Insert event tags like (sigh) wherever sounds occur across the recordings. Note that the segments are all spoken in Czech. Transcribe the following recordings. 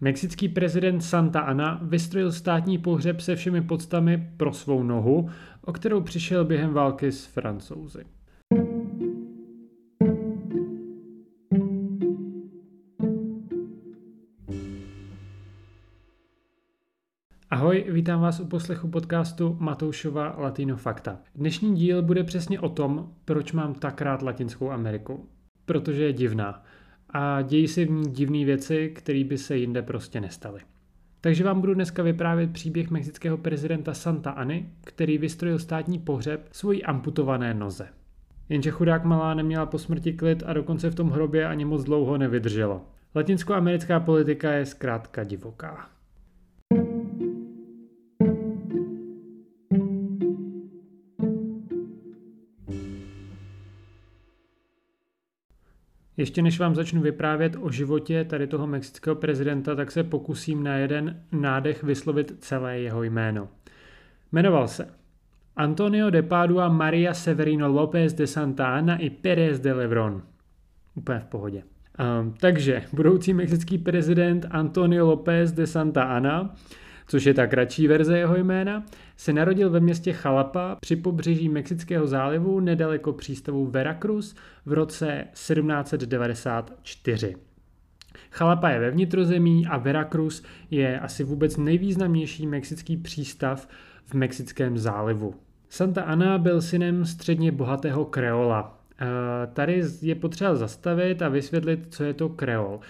Mexický prezident Santa Ana vystrojil státní pohřeb se všemi podstami pro svou nohu, o kterou přišel během války s francouzi. Ahoj, vítám vás u poslechu podcastu Matoušova Latino Fakta. Dnešní díl bude přesně o tom, proč mám tak rád Latinskou Ameriku. Protože je divná a dějí se v ní divné věci, které by se jinde prostě nestaly. Takže vám budu dneska vyprávět příběh mexického prezidenta SantaAny, který vystrojil státní pohřeb svojí amputované noze. Jenže chudák malá neměla po smrti klid a dokonce v tom hrobě ani moc dlouho nevydržela. Latinskoamerická politika je zkrátka divoká. Ještě než vám začnu vyprávět o životě tady toho mexického prezidenta, tak se pokusím na jeden nádech vyslovit celé jeho jméno. Jmenoval se Antonio de Padua Maria Severino López de Santa Ana i Pérez de Levrón. Úplně v pohodě. Um, takže budoucí mexický prezident Antonio López de Santa Ana což je ta kratší verze jeho jména, se narodil ve městě Chalapa při pobřeží Mexického zálivu nedaleko přístavu Veracruz v roce 1794. Chalapa je ve vnitrozemí a Veracruz je asi vůbec nejvýznamnější mexický přístav v Mexickém zálivu. Santa Ana byl synem středně bohatého kreola. Eh, tady je potřeba zastavit a vysvětlit, co je to kreol.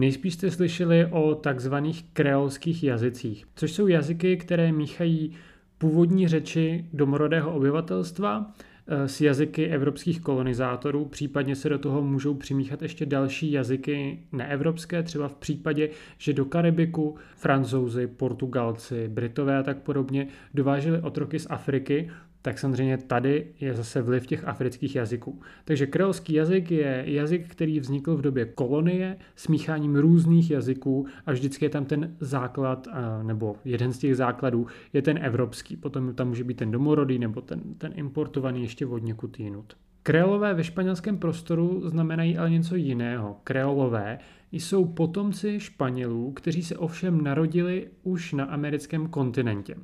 Nejspíš jste slyšeli o takzvaných kreolských jazycích, což jsou jazyky, které míchají původní řeči domorodého obyvatelstva eh, s jazyky evropských kolonizátorů, případně se do toho můžou přimíchat ještě další jazyky neevropské, třeba v případě, že do Karibiku francouzi, Portugalci, Britové a tak podobně dováželi otroky z Afriky, tak samozřejmě tady je zase vliv těch afrických jazyků. Takže kreolský jazyk je jazyk, který vznikl v době kolonie s mícháním různých jazyků a vždycky je tam ten základ, nebo jeden z těch základů je ten evropský. Potom tam může být ten domorodý nebo ten, ten importovaný ještě od někud jinut. Kreolové ve španělském prostoru znamenají ale něco jiného. Kreolové jsou potomci Španělů, kteří se ovšem narodili už na americkém kontinentě.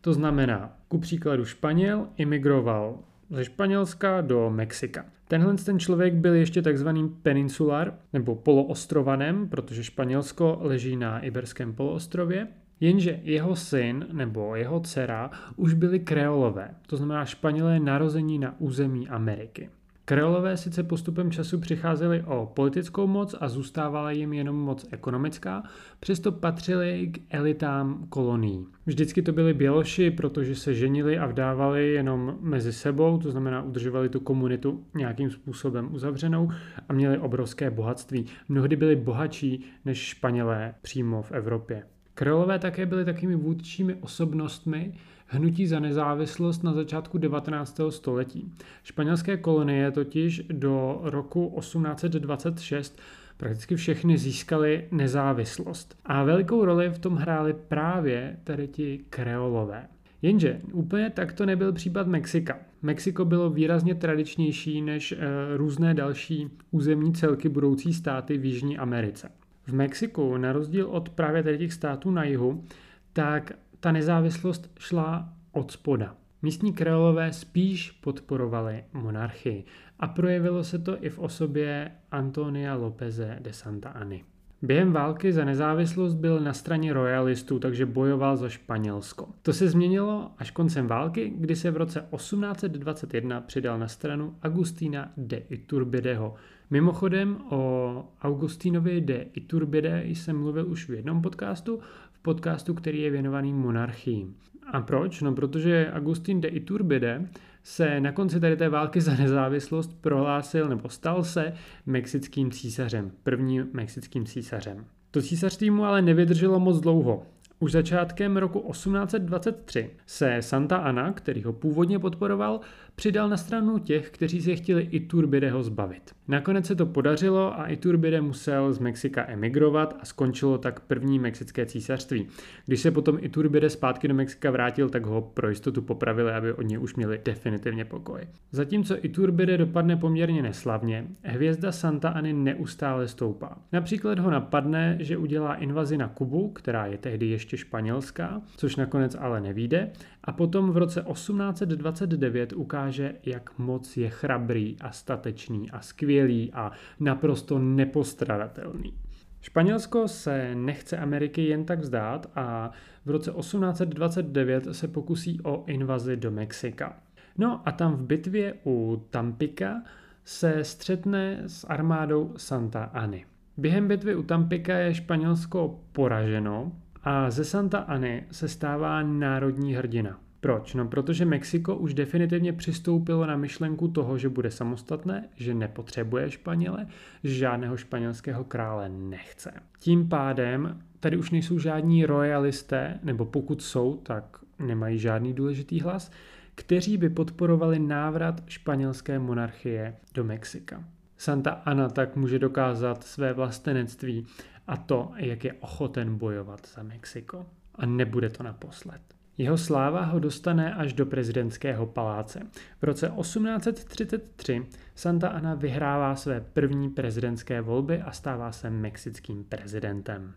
To znamená, ku příkladu Španěl imigroval ze Španělska do Mexika. Tenhle ten člověk byl ještě takzvaným peninsular nebo poloostrovanem, protože Španělsko leží na Iberském poloostrově. Jenže jeho syn nebo jeho dcera už byli kreolové, to znamená Španělé narození na území Ameriky. Kreolové sice postupem času přicházeli o politickou moc a zůstávala jim jenom moc ekonomická, přesto patřili k elitám kolonií. Vždycky to byli běloši, protože se ženili a vdávali jenom mezi sebou, to znamená udržovali tu komunitu nějakým způsobem uzavřenou a měli obrovské bohatství. Mnohdy byli bohatší než Španělé přímo v Evropě. Kreolové také byli takými vůdčími osobnostmi, hnutí za nezávislost na začátku 19. století. Španělské kolonie totiž do roku 1826 prakticky všechny získaly nezávislost. A velikou roli v tom hráli právě tady ti kreolové. Jenže úplně tak to nebyl případ Mexika. Mexiko bylo výrazně tradičnější než e, různé další územní celky budoucí státy v Jižní Americe. V Mexiku, na rozdíl od právě těch států na jihu, tak ta nezávislost šla od spoda. Místní kreolové spíš podporovali monarchii a projevilo se to i v osobě Antonia Lópeze de Santa Anny. Během války za nezávislost byl na straně royalistů, takže bojoval za Španělsko. To se změnilo až koncem války, kdy se v roce 1821 přidal na stranu Agustína de Iturbideho. Mimochodem o Augustínovi de Iturbide jsem mluvil už v jednom podcastu, podcastu, který je věnovaný monarchii. A proč? No protože Agustín de Iturbide se na konci tady té války za nezávislost prohlásil nebo stal se mexickým císařem, prvním mexickým císařem. To císařství mu ale nevydrželo moc dlouho. Už začátkem roku 1823 se Santa Anna, který ho původně podporoval, přidal na stranu těch, kteří se chtěli Iturbideho zbavit. Nakonec se to podařilo a Iturbide musel z Mexika emigrovat a skončilo tak první mexické císařství. Když se potom Iturbide zpátky do Mexika vrátil, tak ho pro jistotu popravili, aby od něj už měli definitivně pokoj. Zatímco Iturbide dopadne poměrně neslavně, hvězda Santa Anny neustále stoupá. Například ho napadne, že udělá invazi na Kubu, která je tehdy ještě španělská, což nakonec ale nevíde, a potom v roce 1829 ukáže, jak moc je chrabrý a statečný a skvělý a naprosto nepostradatelný. Španělsko se nechce Ameriky jen tak vzdát a v roce 1829 se pokusí o invazi do Mexika. No a tam v bitvě u Tampika se střetne s armádou Santa Anny. Během bitvy u Tampika je Španělsko poraženo a ze Santa Anny se stává národní hrdina. Proč? No protože Mexiko už definitivně přistoupilo na myšlenku toho, že bude samostatné, že nepotřebuje Španěle, že žádného španělského krále nechce. Tím pádem tady už nejsou žádní royalisté, nebo pokud jsou, tak nemají žádný důležitý hlas, kteří by podporovali návrat španělské monarchie do Mexika. Santa Ana tak může dokázat své vlastenectví a to, jak je ochoten bojovat za Mexiko. A nebude to naposled. Jeho sláva ho dostane až do prezidentského paláce. V roce 1833 Santa Ana vyhrává své první prezidentské volby a stává se mexickým prezidentem.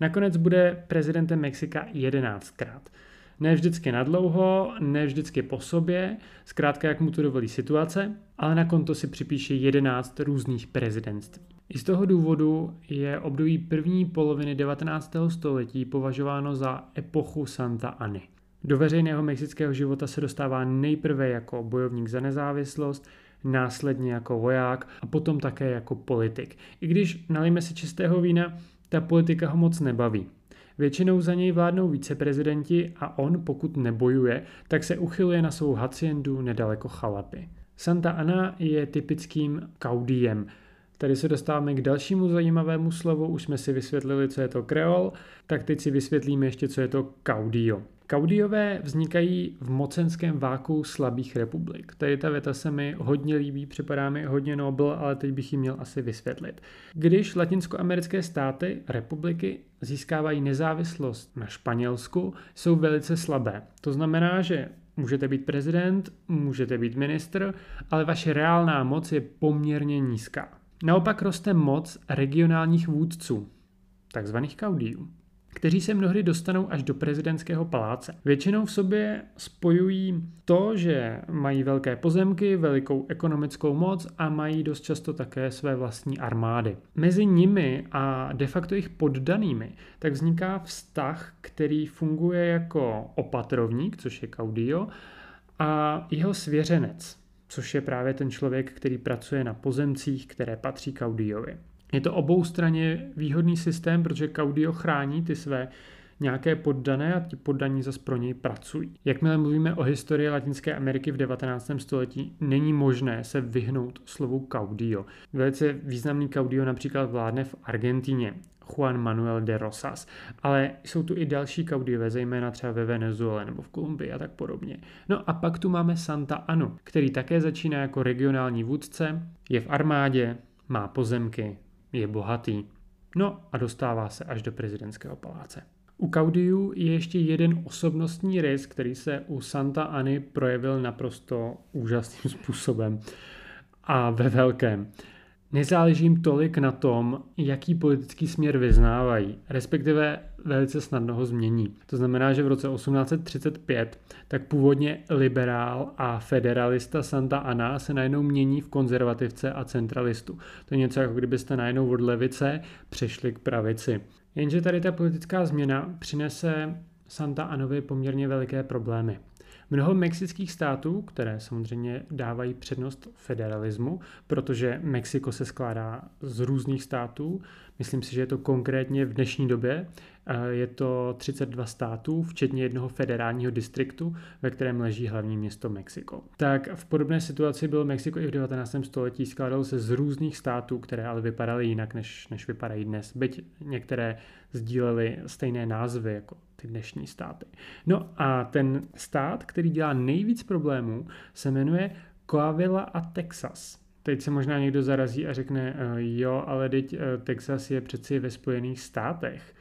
Nakonec bude prezidentem Mexika jedenáctkrát. Ne vždycky nadlouho, ne vždycky po sobě, zkrátka jak mu to dovolí situace, ale na konto si připíše 11 různých prezidentství. I z toho důvodu je období první poloviny 19. století považováno za epochu Santa Anny. Do veřejného mexického života se dostává nejprve jako bojovník za nezávislost, následně jako voják a potom také jako politik. I když nalijeme si čistého vína, ta politika ho moc nebaví. Většinou za něj vládnou viceprezidenti a on, pokud nebojuje, tak se uchyluje na svou haciendu nedaleko Chalapy. Santa Ana je typickým kaudiem. Tady se dostáváme k dalšímu zajímavému slovu, už jsme si vysvětlili, co je to kreol, tak teď si vysvětlíme ještě, co je to kaudio. Kaudiové vznikají v mocenském váku slabých republik. Tady ta věta se mi hodně líbí, připadá mi hodně nobl, ale teď bych ji měl asi vysvětlit. Když latinskoamerické státy, republiky, získávají nezávislost na Španělsku, jsou velice slabé. To znamená, že můžete být prezident, můžete být ministr, ale vaše reálná moc je poměrně nízká. Naopak roste moc regionálních vůdců, takzvaných kaudiů kteří se mnohdy dostanou až do prezidentského paláce. Většinou v sobě spojují to, že mají velké pozemky, velikou ekonomickou moc a mají dost často také své vlastní armády. Mezi nimi a de facto jejich poddanými tak vzniká vztah, který funguje jako opatrovník, což je Kaudio, a jeho svěřenec, což je právě ten člověk, který pracuje na pozemcích, které patří Kaudiovi. Je to oboustranně výhodný systém, protože Kaudio chrání ty své nějaké poddané a ti poddaní zase pro něj pracují. Jakmile mluvíme o historii Latinské Ameriky v 19. století, není možné se vyhnout slovu Kaudio. Velice významný Kaudio například vládne v Argentině, Juan Manuel de Rosas. Ale jsou tu i další kaudiové, zejména třeba ve Venezuele nebo v Kolumbii a tak podobně. No a pak tu máme Santa Anu, který také začíná jako regionální vůdce, je v armádě, má pozemky, je bohatý. No a dostává se až do prezidentského paláce. U Kaudiu je ještě jeden osobnostní rys, který se u Santa Ani projevil naprosto úžasným způsobem a ve velkém. Nezáleží jim tolik na tom, jaký politický směr vyznávají, respektive velice snadno ho změní. To znamená, že v roce 1835 tak původně liberál a federalista Santa Ana se najednou mění v konzervativce a centralistu. To je něco jako kdybyste najednou od levice přešli k pravici. Jenže tady ta politická změna přinese Santa Anovi poměrně veliké problémy. Mnoho mexických států, které samozřejmě dávají přednost federalismu, protože Mexiko se skládá z různých států, Myslím si, že je to konkrétně v dnešní době. Je to 32 států, včetně jednoho federálního distriktu, ve kterém leží hlavní město Mexiko. Tak v podobné situaci byl Mexiko i v 19. století, skládal se z různých států, které ale vypadaly jinak, než, než vypadají dnes. Byť některé sdílely stejné názvy jako ty dnešní státy. No a ten stát, který dělá nejvíc problémů, se jmenuje Coahuila a Texas. Teď se možná někdo zarazí a řekne, eh, jo, ale teď eh, Texas je přeci ve Spojených státech.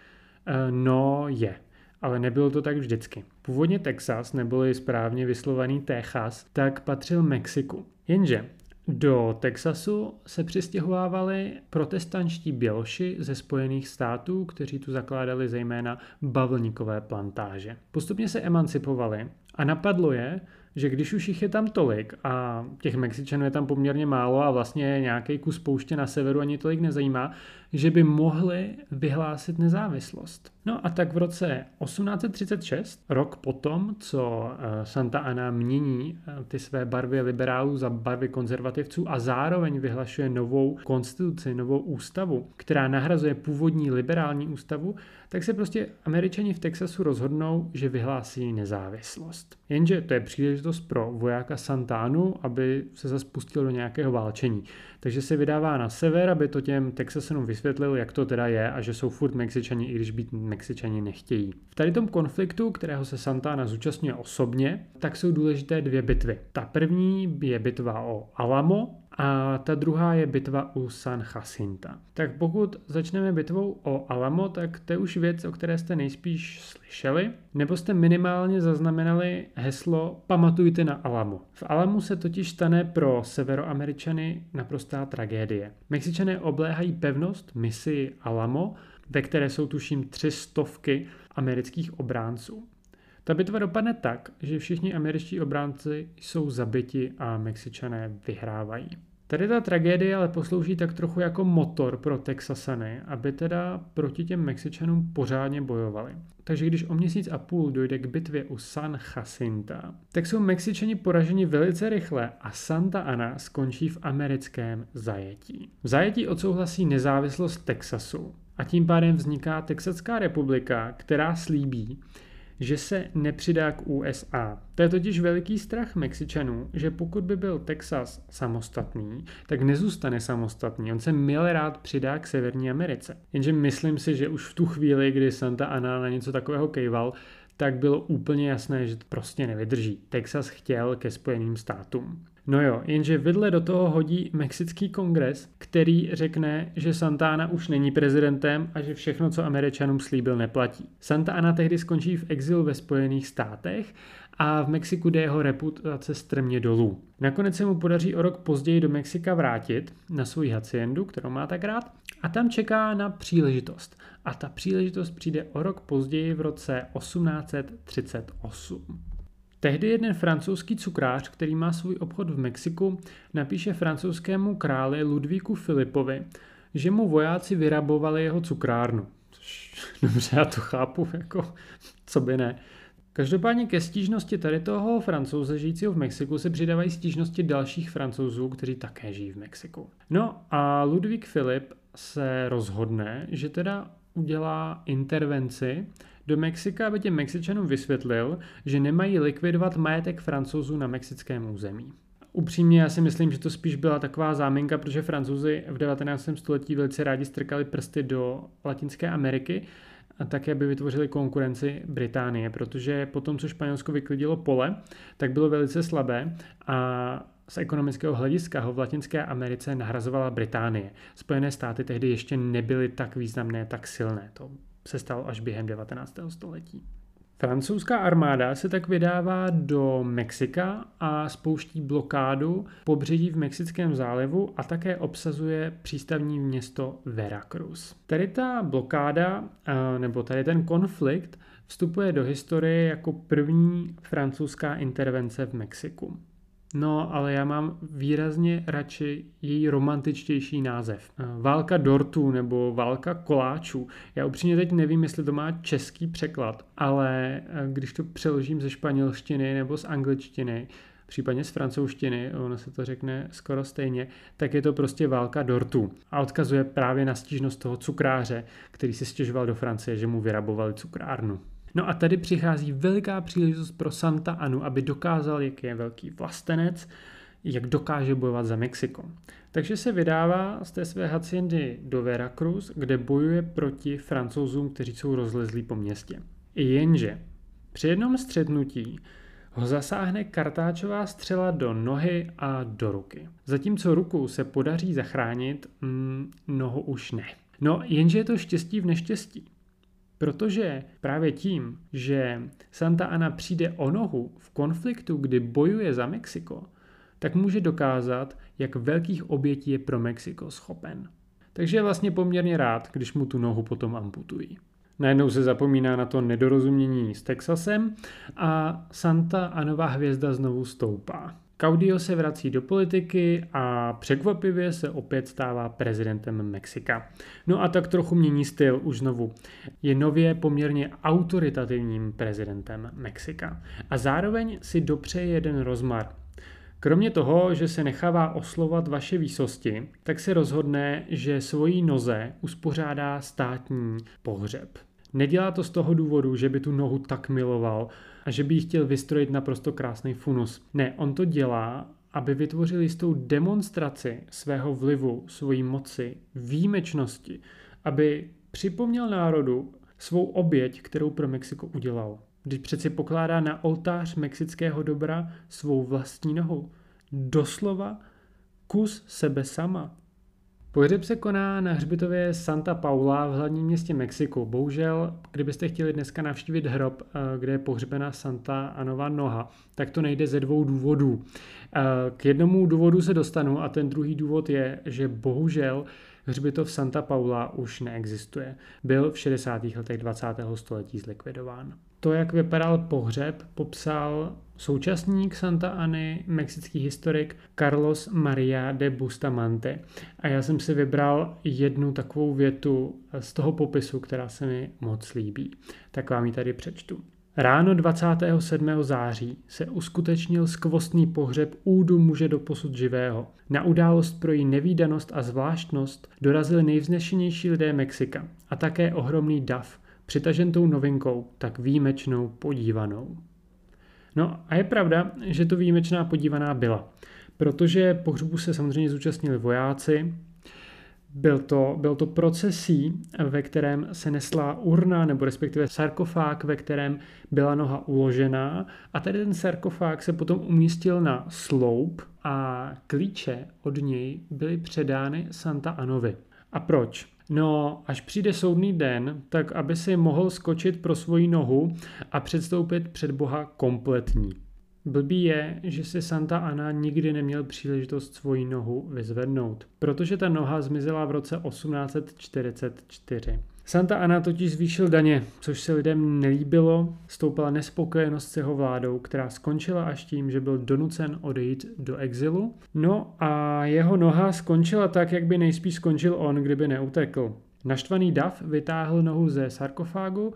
Eh, no je, ale nebylo to tak vždycky. Původně Texas, neboli správně vyslovaný Texas, tak patřil Mexiku. Jenže do Texasu se přistěhovávali protestančtí běloši ze Spojených států, kteří tu zakládali zejména bavlníkové plantáže. Postupně se emancipovali a napadlo je, že když už jich je tam tolik a těch Mexičanů je tam poměrně málo a vlastně nějaký kus pouště na severu ani tolik nezajímá, že by mohli vyhlásit nezávislost. No a tak v roce 1836, rok potom, co eh, Santa Ana mění eh, ty své barvy liberálů za barvy konzervativců a zároveň vyhlašuje novou konstituci, novou ústavu, která nahrazuje původní liberální ústavu, tak se prostě američani v Texasu rozhodnou, že vyhlásí nezávislost. Jenže to je příležitost pro vojáka Santánu, aby se zase pustil do nějakého válčení. Takže se vydává na sever, aby to těm Texasanům vysvětlil, jak to teda je a že jsou furt Mexičani, i když být Mexičani nechtějí. V tady tom konfliktu, kterého se Santana zúčastňuje osobně, tak jsou důležité dvě bitvy. Ta první je bitva o Alamo, a ta druhá je bitva u San Jacinta. Tak pokud začneme bitvou o Alamo, tak to je už věc, o které jste nejspíš slyšeli, nebo jste minimálně zaznamenali heslo Pamatujte na Alamo. V Alamu se totiž stane pro severoameričany naprostá tragédie. Mexičané obléhají pevnost misi Alamo, ve které jsou tuším tři stovky amerických obránců. Ta bitva dopadne tak, že všichni američtí obránci jsou zabiti a Mexičané vyhrávají. Tady ta tragédie ale poslouží tak trochu jako motor pro Texasany, aby teda proti těm Mexičanům pořádně bojovali. Takže když o měsíc a půl dojde k bitvě u San Jacinta, tak jsou Mexičani poraženi velice rychle a Santa Ana skončí v americkém zajetí. V zajetí odsouhlasí nezávislost Texasu a tím pádem vzniká Texaská republika, která slíbí, že se nepřidá k USA. To je totiž veliký strach Mexičanů, že pokud by byl Texas samostatný, tak nezůstane samostatný. On se mile rád přidá k Severní Americe. Jenže myslím si, že už v tu chvíli, kdy Santa Ana na něco takového kejval, tak bylo úplně jasné, že to prostě nevydrží. Texas chtěl ke Spojeným státům. No jo, jenže vidle do toho hodí Mexický kongres, který řekne, že Santana už není prezidentem a že všechno, co Američanům slíbil, neplatí. Santa Ana tehdy skončí v exilu ve Spojených státech a v Mexiku jde jeho reputace strmě dolů. Nakonec se mu podaří o rok později do Mexika vrátit na svou haciendu, kterou má tak rád, a tam čeká na příležitost. A ta příležitost přijde o rok později v roce 1838. Tehdy jeden francouzský cukrář, který má svůj obchod v Mexiku, napíše francouzskému králi Ludvíku Filipovi, že mu vojáci vyrabovali jeho cukrárnu. (laughs) Dobře, já to chápu, jako co by ne. Každopádně ke stížnosti tady toho francouze žijícího v Mexiku se přidávají stížnosti dalších francouzů, kteří také žijí v Mexiku. No a Ludvík Filip se rozhodne, že teda udělá intervenci do Mexika, aby těm Mexičanům vysvětlil, že nemají likvidovat majetek francouzů na mexickém území. Upřímně já si myslím, že to spíš byla taková záminka, protože francouzi v 19. století velice rádi strkali prsty do Latinské Ameriky a také aby vytvořili konkurenci Británie, protože po tom, co Španělsko vyklidilo pole, tak bylo velice slabé a z ekonomického hlediska ho v Latinské Americe nahrazovala Británie. Spojené státy tehdy ještě nebyly tak významné, tak silné. To se stalo až během 19. století. Francouzská armáda se tak vydává do Mexika a spouští blokádu pobřeží v Mexickém zálivu a také obsazuje přístavní město Veracruz. Tady ta blokáda, nebo tady ten konflikt, vstupuje do historie jako první francouzská intervence v Mexiku. No, ale já mám výrazně radši její romantičtější název. Eh, válka dortů nebo válka koláčů. Já upřímně teď nevím, jestli to má český překlad, ale eh, když to přeložím ze španělštiny nebo z angličtiny, případně z francouzštiny, ono se to řekne skoro stejně, tak je to prostě válka dortů. A odkazuje právě na stížnost toho cukráře, který si stěžoval do Francie, že mu vyrabovali cukrárnu. No a tady přichází veliká příležitost pro Santa Anu, aby dokázal, jak je velký vlastenec, jak dokáže bojovat za Mexiko. Takže se vydává z té své haciendy do Veracruz, kde bojuje proti francouzům, kteří jsou rozlezlí po městě. Jenže při jednom střetnutí ho zasáhne kartáčová střela do nohy a do ruky. Zatímco ruku se podaří zachránit, mm, nohu už ne. No, jenže je to štěstí v neštěstí. Protože právě tím, že Santa Ana přijde o nohu v konfliktu, kdy bojuje za Mexiko, tak může dokázat, jak velkých obětí je pro Mexiko schopen. Takže je vlastně poměrně rád, když mu tu nohu potom amputují. Najednou se zapomíná na to nedorozumění s Texasem a Santa Anova hvězda znovu stoupá. Caudio se vrací do politiky a překvapivě se opět stává prezidentem Mexika. No a tak trochu mění styl už znovu. Je nově poměrně autoritativním prezidentem Mexika. A zároveň si dopřeje jeden rozmar. Kromě toho, že se nechává oslovat vaše výsosti, tak se rozhodne, že svojí noze uspořádá státní pohřeb. Nedělá to z toho důvodu, že by tu nohu tak miloval a že by jí chtěl vystrojit naprosto krásný funus. Ne, on to dělá, aby vytvořil jistou demonstraci svého vlivu, svojí moci, výjimečnosti, aby připomněl národu svou oběť, kterou pro Mexiko udělal. Když přeci pokládá na oltář mexického dobra svou vlastní nohu. Doslova kus sebe sama. Pohřeb se koná na hřbitově Santa Paula v hlavním městě Mexiku. Bohužel, kdybyste chtěli dneska navštívit hrob, eh, kde je pohřbena Santa Anova noha, tak to nejde ze dvou důvodů. Eh, k jednomu důvodu se dostanu a ten druhý důvod je, že bohužel hřbitov Santa Paula už neexistuje. Byl v 60. letech 20. století zlikvidován. To, jak vypadal pohřeb, popsal současník SantaAny, mexický historik Carlos Maria de Bustamante. A já jsem si vybral jednu takovou větu z toho popisu, která se mi moc líbí. Tak vám ji tady přečtu. Ráno 27. září se uskutečnil skvostný pohřeb údu muže do posud živého. Na událost pro její nevýdanost a zvláštnost dorazili nejvznešenější lidé Mexika a také ohromný dav, přitažen tou novinkou, tak výjimečnou podívanou. No a je pravda, že to výjimečná podívaná byla, protože pohřbu se samozřejmě zúčastnili vojáci, byl to, byl to procesí, ve kterém se nesla urna, nebo respektive sarkofág, ve kterém byla noha uložená a tady ten sarkofág se potom umístil na sloup a klíče od něj byly předány Santa Anovi. A proč? No, až přijde soudný den, tak aby si mohl skočit pro svoji nohu a předstoupit před Boha kompletní. Blbý je, že si Santa Ana nikdy neměl příležitost svoji nohu vyzvednout, protože ta noha zmizela v roce 1844. Santa Ana totiž zvýšil daně, což se lidem nelíbilo, stoupala nespokojenost s jeho vládou, která skončila až tím, že byl donucen odejít do exilu. No a jeho noha skončila tak, jak by nejspíš skončil on, kdyby neutekl. Naštvaný dav vytáhl nohu ze sarkofágu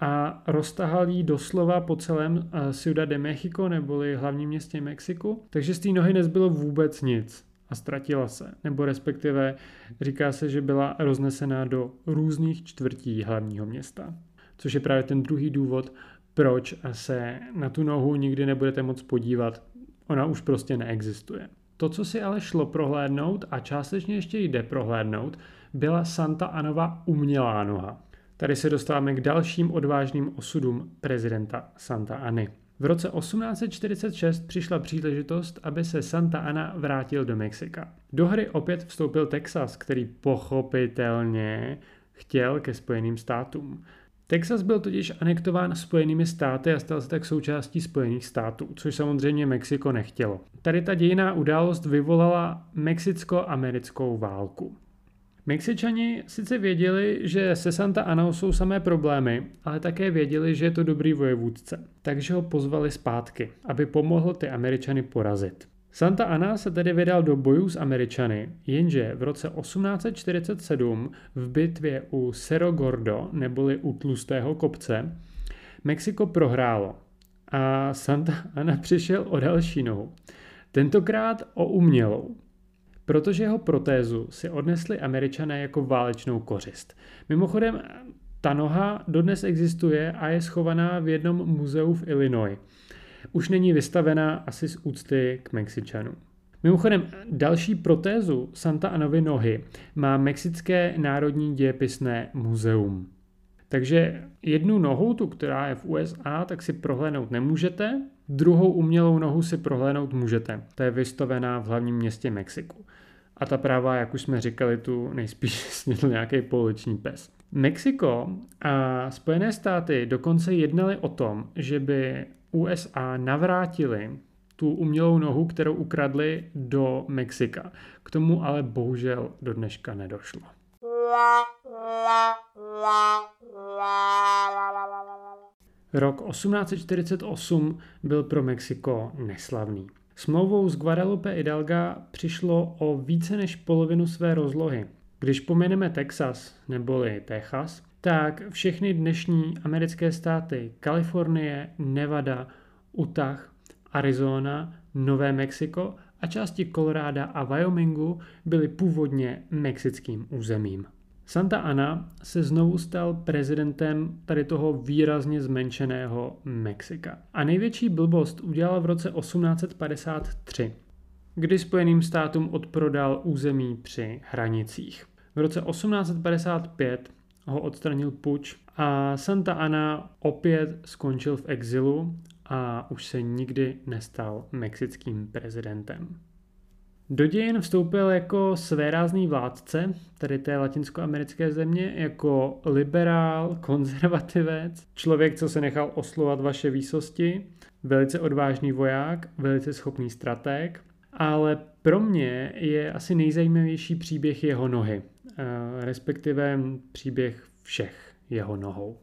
a roztahal ji doslova po celém eh, Ciudad de Mexico, neboli hlavním městě Mexiku, takže z té nohy nezbylo vůbec nic a ztratila se, nebo respektive říká se, že byla roznesená do různých čtvrtí hlavního města. Což je právě ten druhý důvod, proč se na tu nohu nikdy nebudete moc podívat. Ona už prostě neexistuje. To, co si ale šlo prohlédnout a částečně ještě jde prohlédnout, byla Santa Anova umělá noha. Tady se dostáváme k dalším odvážným osudům prezidenta SantaAny. V roce 1846 přišla příležitost, aby se Santa Ana vrátil do Mexika. Do hry opět vstoupil Texas, který pochopitelně chtěl ke Spojeným státům. Texas byl totiž anektován Spojenými státy a stal se tak součástí Spojených států, což samozřejmě Mexiko nechtělo. Tady ta dějiná událost vyvolala mexicko-americkou válku. Mexičani sice věděli, že se Santa Anou jsou samé problémy, ale také věděli, že je to dobrý vojevůdce, takže ho pozvali zpátky, aby pomohl ty Američany porazit. Santa Ana se tedy vydal do bojů s Američany, jenže v roce 1847 v bitvě u Cerro Gordo, neboli u Tlustého kopce, Mexiko prohrálo a Santa Ana přišel o další nohu. Tentokrát o umělou. Protože jeho protézu si odnesli američané jako válečnou kořist. Mimochodem, ta noha dodnes existuje a je schovaná v jednom muzeu v Illinois. Už není vystavená asi z úcty k Mexičanům. Mimochodem, další protézu Santa Anovy nohy má Mexické národní dějepisné muzeum. Takže jednu nohu, tu, která je v USA, tak si prohlédnout nemůžete, druhou umělou nohu si prohlédnout můžete. Ta je vystavená v hlavním městě Mexiku. A ta práva, jak už jsme říkali, tu nejspíš snědl nějaký pouliční pes. Mexiko a Spojené státy dokonce jednali o tom, že by USA navrátili tu umělou nohu, kterou ukradli do Mexika. K tomu ale bohužel do dneška nedošlo. Rok 1848 byl pro Mexiko neslavný. Smlouvou z Guadalupe Hidalga přišlo o více než polovinu své rozlohy. Když pomeneme Texas neboli Texas, tak všechny dnešní americké státy Kalifornie, Nevada, Utah, Arizona, Nové Mexiko a části Koloráda a Wyomingu byly původně mexickým územím. Santa Ana se znovu stal prezidentem tady toho výrazně zmenšeného Mexika. A největší blbost udělal v roce 1853, kdy Spojeným státům odprodal území při hranicích. V roce 1855 ho odstranil puč a Santa Ana opět skončil v exilu a už se nikdy nestal mexickým prezidentem. Do dějin vstoupil jako svérázný vládce, tedy té latinskoamerické země, jako liberál, konzervativec, člověk, co se nechal oslovat vaše výsosti, velice odvážný voják, velice schopný strateg, ale pro mě je asi nejzajímavější příběh jeho nohy, respektive příběh všech jeho nohou.